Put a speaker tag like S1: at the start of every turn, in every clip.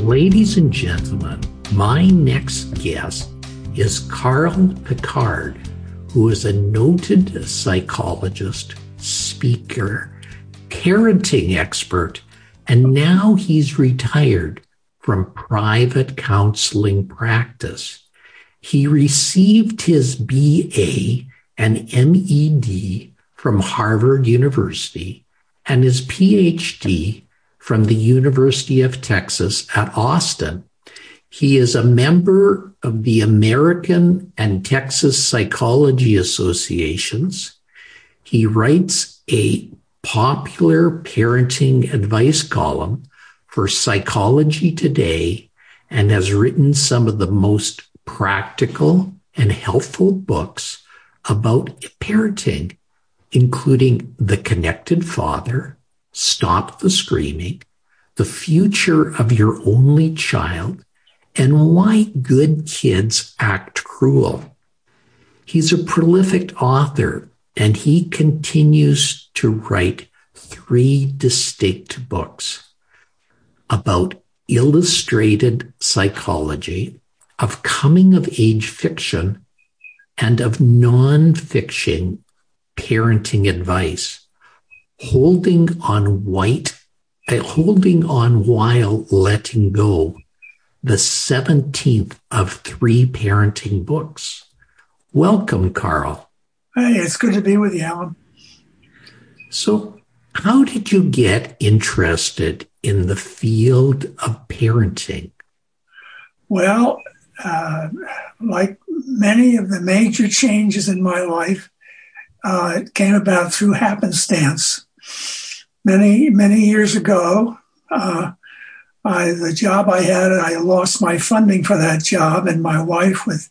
S1: Ladies and gentlemen, my next guest is Carl Pickhardt, who is a noted psychologist, speaker, parenting expert, and now he's retired from private counseling practice. He received his BA and MED from Harvard University and his PhD from the University of Texas at Austin. He is a member of the American and Texas Psychology Associations. He writes a popular parenting advice column for Psychology Today and has written some of the most practical and helpful books about parenting, including The Connected Father, Stop the Screaming, The Future of Your Only Child, and Why Good Kids Act Cruel. He's a prolific author and he continues to write three distinct books about illustrated psychology, of coming of age fiction, and of nonfiction parenting advice holding on white, uh, holding on while letting go, the 17th of three parenting books. Welcome, Carl.
S2: Hey, it's good to be with you, Allen.
S1: So, how did you get interested in the field of parenting?
S2: Well, uh, like many of the major changes in my life, uh, it came about through happenstance many many years ago. Uh, I, the job I had, I lost my funding for that job, and my wife with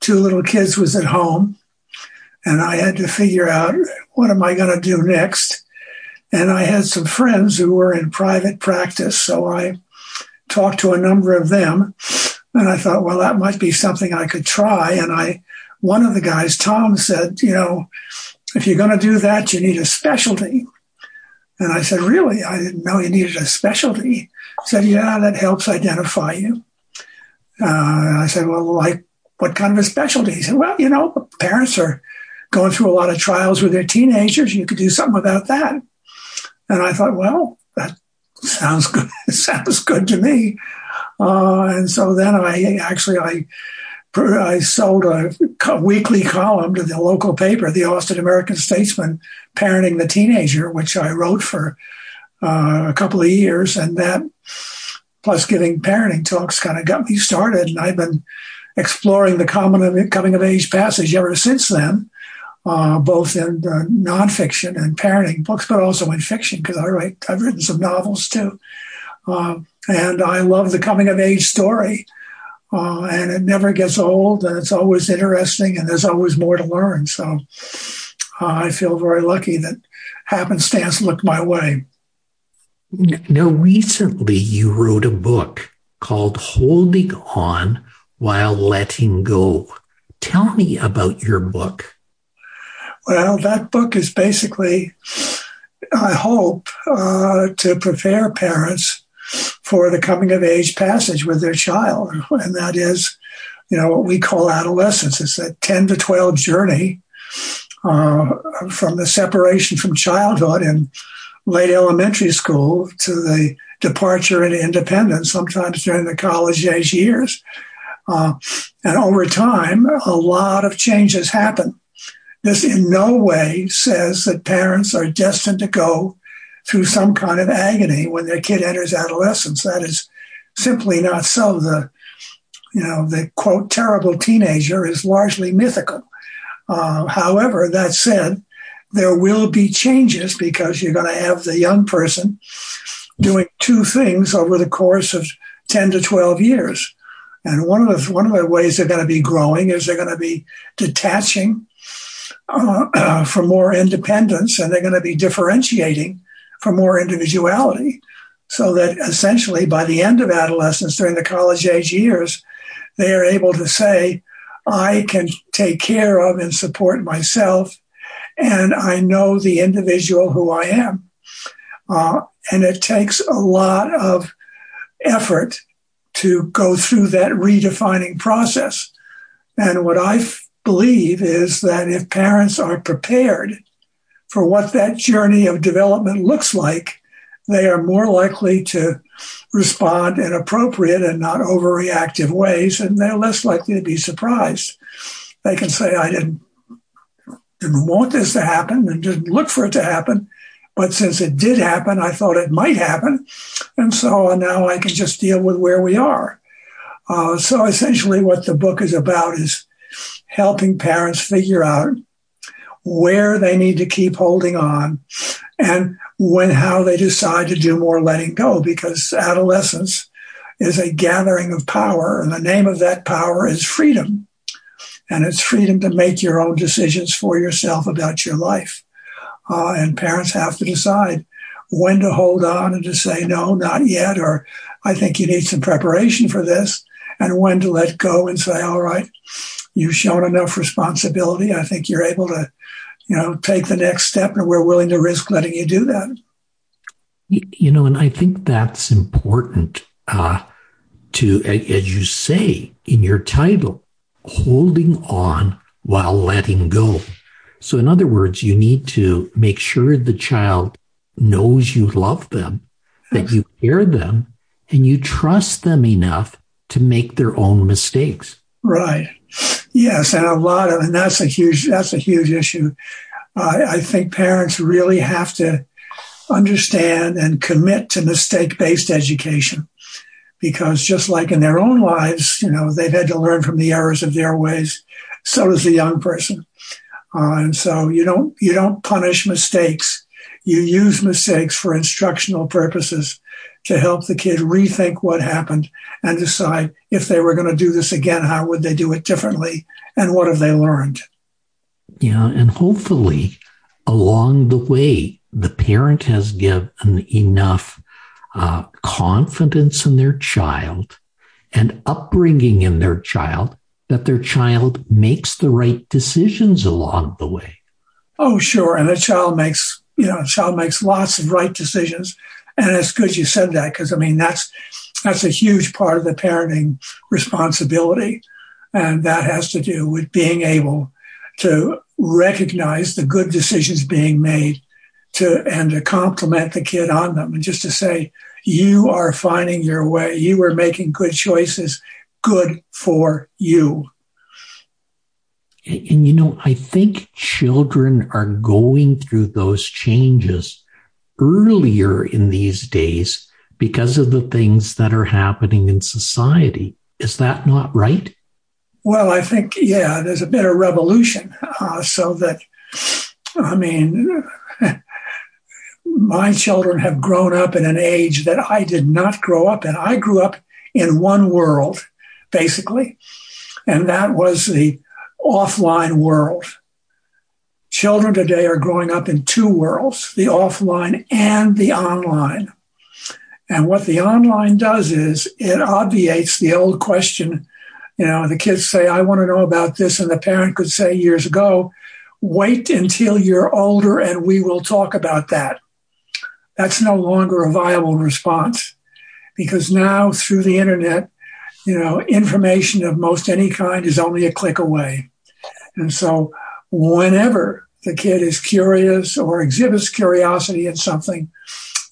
S2: two little kids was at home, and I had to figure out what am I going to do next. And I had some friends who were in private practice, so I talked to a number of them, and I thought, well, that might be something I could try. And I, one of the guys, Tom, said, you know, if you're going to do that, you need a specialty. And I said, Really? I didn't know you needed a specialty. He said, Yeah, that helps identify you. Uh, I said, Well, like, what kind of a specialty? He said, Well, you know, parents are going through a lot of trials with their teenagers. You could do something about that. And I thought, Well, that sounds good. Sounds good to me. Uh, and so then I actually, I I sold a weekly column to the local paper, the Austin American Statesman, Parenting the Teenager, which I wrote for uh, a couple of years. And that, plus giving parenting talks, kind of got me started. And I've been exploring the common coming of age passage ever since then, uh, both in uh, nonfiction and parenting books, but also in fiction, because I write, I've written some novels too. Uh, and I love the coming of age story uh, and it never gets old, and it's always interesting, and there's always more to learn. So uh, I feel very lucky that happenstance looked my way.
S1: Now, recently you wrote a book called Holding On While Letting Go. Tell me about your book.
S2: Well, that book is basically, I hope, uh, to prepare parents for the coming of age passage with their child. And that is, you know, what we call adolescence. It's a 10 to 12 journey uh, from the separation from childhood in late elementary school to the departure into independence, sometimes during the college age years. Uh, and over time, a lot of changes happen. This in no way says that parents are destined to go through some kind of agony when their kid enters adolescence. That is simply not so. The you know the quote terrible teenager is largely mythical. Uh, however, that said, there will be changes because you're going to have the young person doing two things over the course of 10 to 12 years. And one of the one of the ways they're going to be growing is they're going to be detaching uh, for more independence, and they're going to be differentiating for more individuality. So that essentially, by the end of adolescence, during the college age years, they are able to say, "I can take care of and support myself, and I know the individual who I am." Uh, and it takes a lot of effort to go through that redefining process. And what I believe is that if parents are prepared for what that journey of development looks like, they are more likely to respond in appropriate and not overreactive ways, and they're less likely to be surprised. They can say, I didn't, didn't want this to happen and didn't look for it to happen. But since it did happen, I thought it might happen. And so now I can just deal with where we are. Uh, so essentially, what the book is about is helping parents figure out where they need to keep holding on and when how they decide to do more letting go because adolescence is a gathering of power and the name of that power is freedom and it's freedom to make your own decisions for yourself about your life uh, and parents have to decide when to hold on and to say, no, not yet, or I think you need some preparation for this, and when to let go and say, all right, you've shown enough responsibility. I think you're able to, you know, take the next step, and we're willing to risk letting you do that.
S1: You know, and I think that's important uh, to, as you say in your title, holding on while letting go. So, in other words, you need to make sure the child knows you love them, that you care them, and you trust them enough to make their own mistakes.
S2: Right. Yes, and a lot of, and that's a huge, that's a huge issue. I think parents really have to understand and commit to mistake-based education, because just like in their own lives, you know, they've had to learn from the errors of their ways. So does the young person. Uh, and so you don't you don't punish mistakes. You use mistakes for instructional purposes to help the kid rethink what happened and decide if they were going to do this again, how would they do it differently, and what have they learned.
S1: Yeah, and hopefully along the way, the parent has given enough uh, confidence in their child and upbringing in their child that their child makes the right decisions along the way.
S2: Oh, sure. And a child makes, you know, a child makes lots of right decisions. And it's good you said that because I mean that's that's a huge part of the parenting responsibility. And that has to do with being able to recognize the good decisions being made to and to compliment the kid on them and just to say, you are finding your way, you are making good choices good for you.
S1: And, and, you know, I think children are going through those changes earlier in these days because of the things that are happening in society. Is that not right?
S2: Well, I think, yeah, there's a bit of revolution uh, so that, I mean, my children have grown up in an age that I did not grow up in. I grew up in one world basically. And that was the offline world. Children today are growing up in two worlds, the offline and the online. And what the online does is it obviates the old question. You know, the kids say, I want to know about this. And the parent could say years ago, wait until you're older and we will talk about that. That's no longer a viable response because now through the internet, you know, information of most any kind is only a click away. And so whenever the kid is curious or exhibits curiosity in something,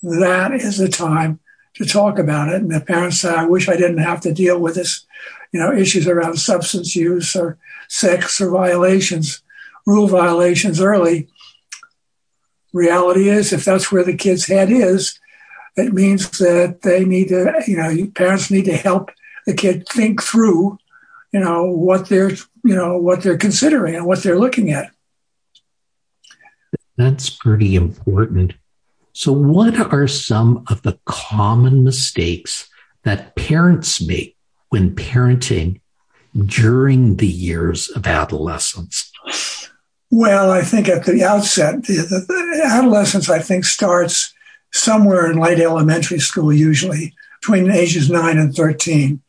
S2: that is the time to talk about it. And the parents say, I wish I didn't have to deal with this, you know, issues around substance use or sex or violations, rule violations early. Reality is, if that's where the kid's head is, it means that they need to, you know, parents need to help the kid think through, you know, what they're, you know, what they're considering and what they're looking at.
S1: That's pretty important. So, what are some of the common mistakes that parents make when parenting during the years of adolescence?
S2: Well, I think at the outset, the, the adolescence, I think, starts somewhere in late elementary school, usually between ages 9 and 13.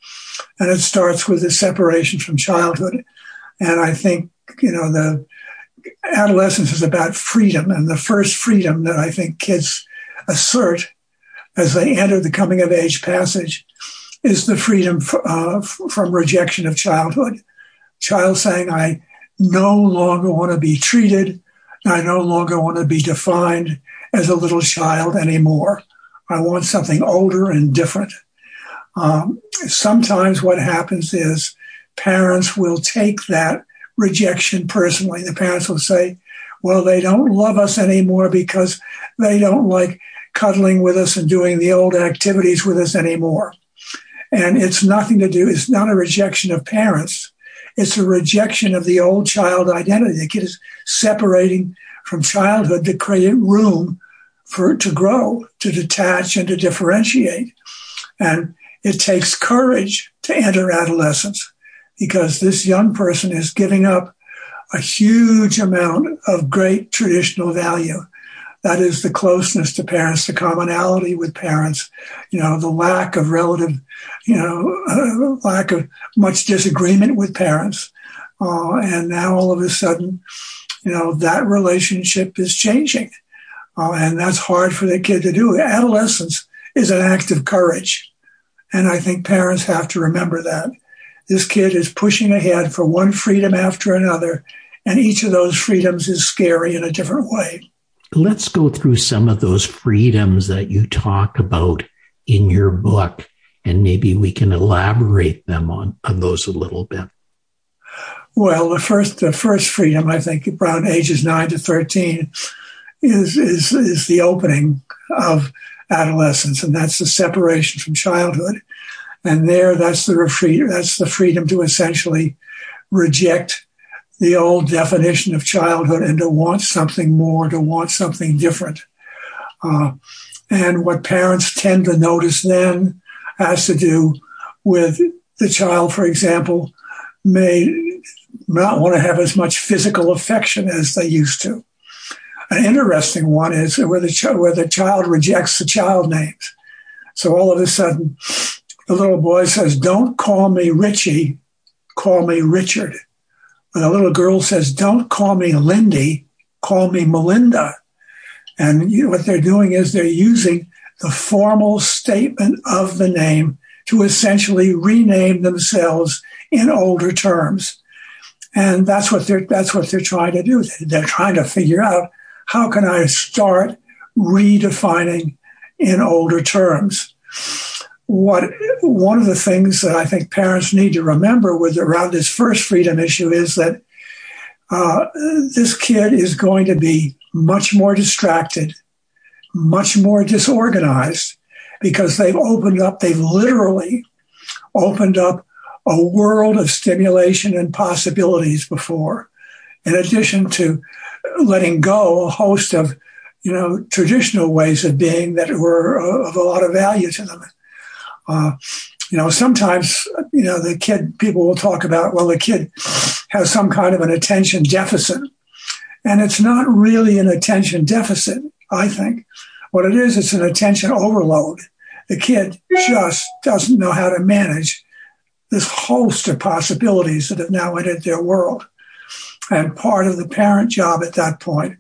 S2: And it starts with the separation from childhood. And I think, you know, the adolescence is about freedom. And the first freedom that I think kids assert as they enter the coming of age passage is the freedom f- uh, from rejection of childhood. Child saying, I no longer want to be treated. I no longer want to be defined as a little child anymore. I want something older and different. Um, sometimes what happens is parents will take that rejection personally. The parents will say, well, they don't love us anymore because they don't like cuddling with us and doing the old activities with us anymore. And it's nothing to do, it's not a rejection of parents. It's a rejection of the old child identity. The kid is separating from childhood to create room for to grow, to detach, and to differentiate. And it takes courage to enter adolescence because this young person is giving up a huge amount of great traditional value. That is the closeness to parents, the commonality with parents, you know, the lack of relative, you know, uh, lack of much disagreement with parents. Uh, and now all of a sudden, you know, that relationship is changing. Uh, and that's hard for the kid to do. Adolescence is an act of courage. And I think parents have to remember that. This kid is pushing ahead for one freedom after another, and each of those freedoms is scary in a different way.
S1: Let's go through some of those freedoms that you talk about in your book, and maybe we can elaborate them on, on those a little bit.
S2: Well, the first the first freedom, I think, around ages nine to thirteen, is is is the opening of adolescence, and that's the separation from childhood. And there, that's the free, that's the freedom to essentially reject the old definition of childhood and to want something more, to want something different. Uh, and what parents tend to notice then has to do with the child, for example, may not want to have as much physical affection as they used to. An interesting one is where the, ch- where the child rejects the child names. So all of a sudden, the little boy says, Don't call me Richie, call me Richard. And the little girl says, Don't call me Lindy, call me Melinda. And you know, what they're doing is they're using the formal statement of the name to essentially rename themselves in older terms. And that's what they're that's what they're trying to do. They're trying to figure out how can I start redefining in older terms? What one of the things that I think parents need to remember with around this first freedom issue is that uh, this kid is going to be much more distracted, much more disorganized because they've opened up, they've literally opened up a world of stimulation and possibilities before, in addition to letting go a host of, you know, traditional ways of being that were of a lot of value to them. Uh, you know, sometimes, you know, the kid, people will talk about, well, the kid has some kind of an attention deficit. And it's not really an attention deficit, I think. What it is, it's an attention overload. The kid just doesn't know how to manage this host of possibilities that have now entered their world. And part of the parent job at that point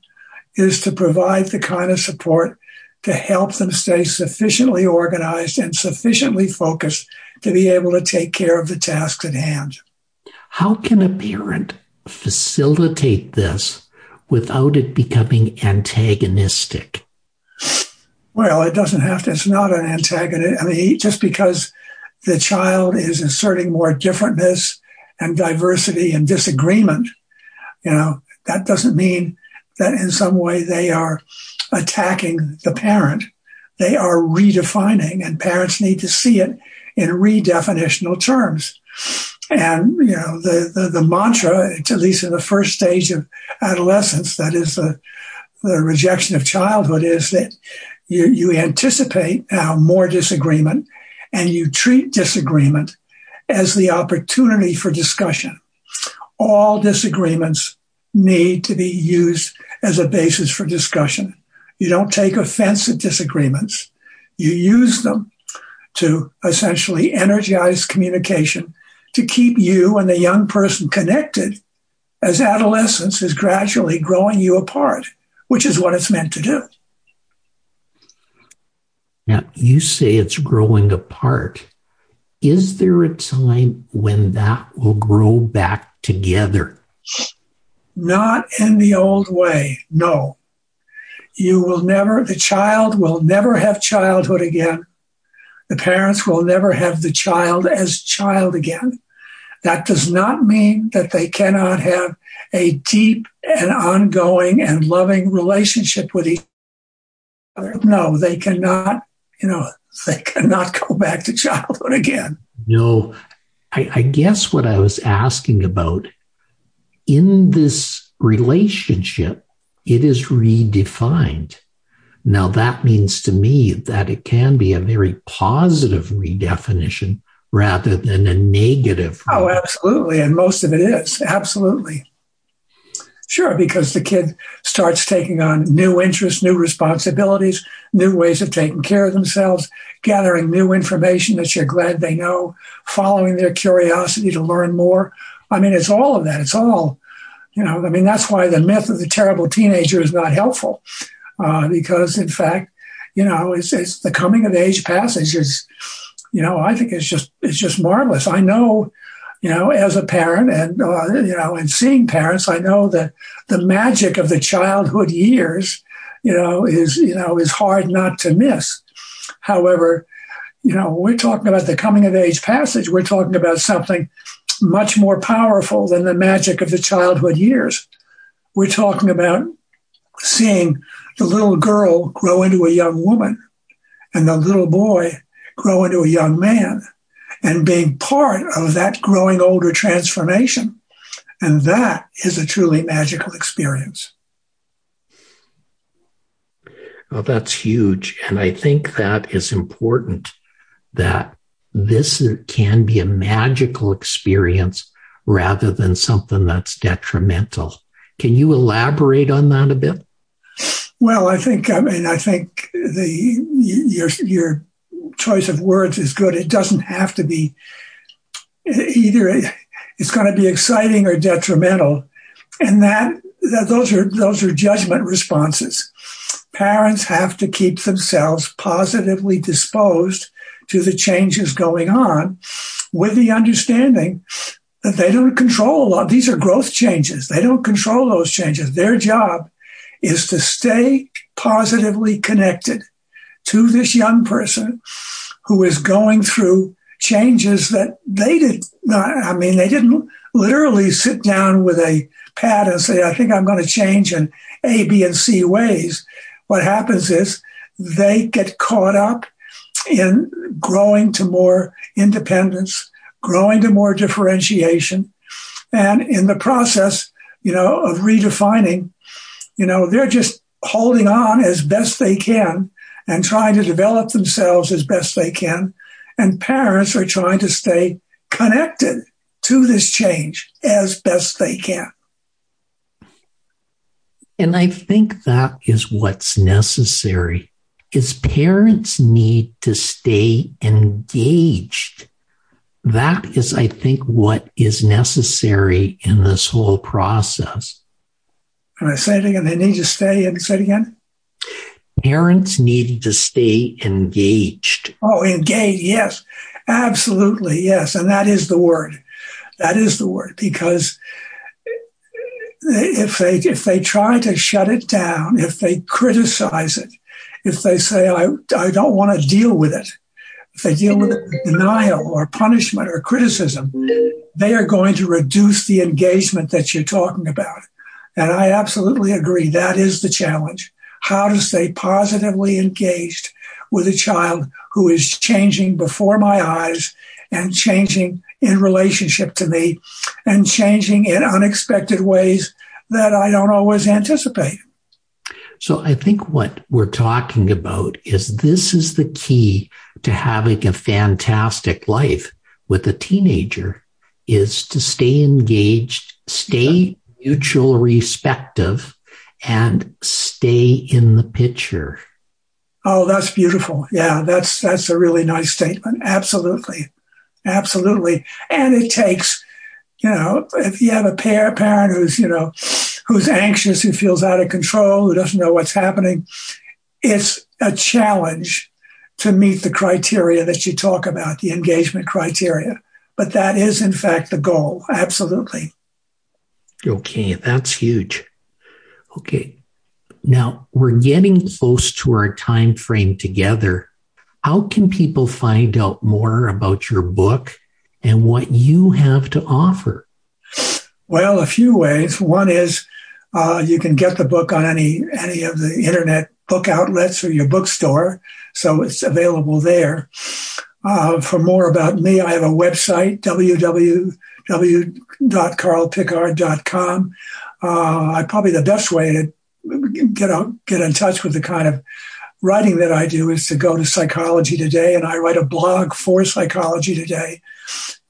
S2: is to provide the kind of support to help them stay sufficiently organized and sufficiently focused to be able to take care of the tasks at hand.
S1: How can a parent facilitate this without it becoming antagonistic?
S2: Well, it doesn't have to. It's not an antagonist. I mean, just because the child is asserting more differentness and diversity and disagreement you know, that doesn't mean that in some way they are attacking the parent. They are redefining, and parents need to see it in redefinitional terms. And you know, the, the, the mantra, at least in the first stage of adolescence, that is the the rejection of childhood, is that you, you anticipate now more disagreement, and you treat disagreement as the opportunity for discussion. All disagreements need to be used as a basis for discussion. You don't take offense at disagreements. You use them to essentially energize communication to keep you and the young person connected as adolescence is gradually growing you apart, which is what it's meant to do.
S1: Now, you say it's growing apart. Is there a time when that will grow back together?
S2: Not in the old way, no. You will never, the child will never have childhood again. The parents will never have the child as child again. That does not mean that they cannot have a deep and ongoing and loving relationship with each other. No, they cannot, you know, they cannot go back to childhood again.
S1: No, I, I guess what I was asking about in this relationship, it is redefined. Now, that means to me that it can be a very positive redefinition rather than a negative.
S2: Oh, absolutely. And most of it is. Absolutely. Sure, because the kid starts taking on new interests, new responsibilities, new ways of taking care of themselves, gathering new information that you're glad they know, following their curiosity to learn more. I mean, it's all of that. It's all you know, I mean, that's why the myth of the terrible teenager is not helpful, uh, because in fact, you know, it's, it's the coming of age passage is, you know, I think it's just it's just marvelous. I know, you know, as a parent and uh, you know, and seeing parents, I know that the magic of the childhood years, you know, is you know is hard not to miss. However, you know, we're talking about the coming of age passage. We're talking about something much more powerful than the magic of the childhood years. We're talking about seeing the little girl grow into a young woman and the little boy grow into a young man and being part of that growing older transformation. And that is a truly magical experience.
S1: Well, that's huge. And I think that is important that this can be a magical experience rather than something that's detrimental. Can you elaborate on that a bit?
S2: Well, I think I mean I think the your your choice of words is good. It doesn't have to be either. It's going to be exciting or detrimental, and that, that those are those are judgment responses. Parents have to keep themselves positively disposed to the changes going on with the understanding that they don't control a lot. These are growth changes. They don't control those changes. Their job is to stay positively connected to this young person who is going through changes that they did not, I mean, they didn't literally sit down with a pad and say, I think I'm going to change in A, B, and C ways. What happens is they get caught up in growing to more independence, growing to more differentiation. And in the process, you know, of redefining, you know, they're just holding on as best they can and trying to develop themselves as best they can. And parents are trying to stay connected to this change as best they can.
S1: And I think that is what's necessary is parents need to stay engaged. That is, I think, what is necessary in this whole process.
S2: And I say it again, they need to stay and say it again.
S1: Parents need to stay engaged.
S2: Oh, engaged, yes. Absolutely, yes. And that is the word. That is the word because if they if they try to shut it down, if they criticize it, if they say, I, I don't want to deal with it, if they deal with it with denial or punishment or criticism, they are going to reduce the engagement that you're talking about. And I absolutely agree. That is the challenge. How to stay positively engaged with a child who is changing before my eyes and changing in relationship to me and changing in unexpected ways that I don't always anticipate.
S1: So I think what we're talking about is this is the key to having a fantastic life with a teenager is to stay engaged, stay mutual respective and stay in the picture.
S2: Oh, that's beautiful. Yeah, that's that's a really nice statement. Absolutely. Absolutely. And it takes, you know, if you have a pair parent who's, you know, who's anxious, who feels out of control, who doesn't know what's happening, it's a challenge to meet the criteria that you talk about, the engagement criteria. But that is, in fact, the goal. Absolutely.
S1: Okay, that's huge. Okay. Now we're getting close to our time frame together. How can people find out more about your book and what you have to offer?
S2: Well, a few ways. One is uh, you can get the book on any any of the internet book outlets or your bookstore, so it's available there. Uh, for more about me, I have a website www.carlpickhardt.com. Uh, I probably the best way to get get in touch with the kind of writing that I do is to go to Psychology Today, and I write a blog for Psychology Today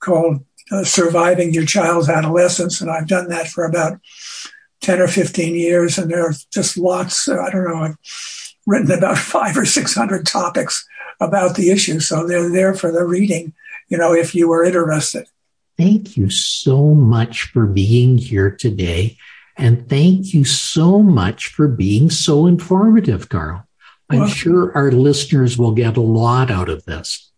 S2: called uh, "Surviving Your Child's Adolescence," and I've done that for about ten or fifteen years, and there are just lots. I don't know. I've written about five or six hundred topics about the issue, so they're there for the reading. You know, if you were interested.
S1: Thank you so much for being here today and thank you so much for being so informative, Carl. I'm sure our listeners will get a lot out of this.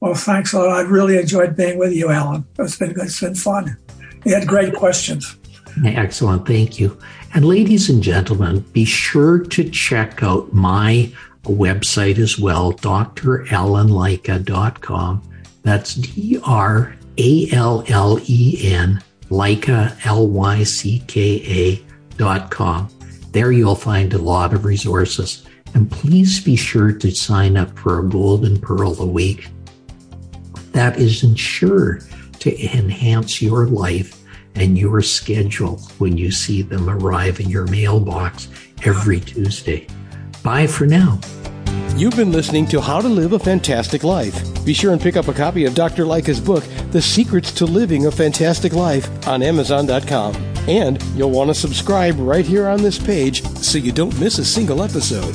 S2: Well, thanks a lot. I've really enjoyed being with you, Allen. It's been, it's been fun. You had great questions.
S1: Excellent. Thank you. And ladies and gentlemen, be sure to check out my website as well, drallenlycka.com. That's D R A L L E N Lycka, L-Y-C-K-A dot com. There you'll find a lot of resources. And please be sure to sign up for a golden pearl a week. That is ensured to enhance your life and your schedule when you see them arrive in your mailbox every Tuesday. Bye for now.
S3: You've been listening to How to Live a Fantastic Life. Be sure and pick up a copy of Dr. Lycka's book, The Secrets to Living a Fantastic Life, on Amazon.com. And you'll want to subscribe right here on this page so you don't miss a single episode.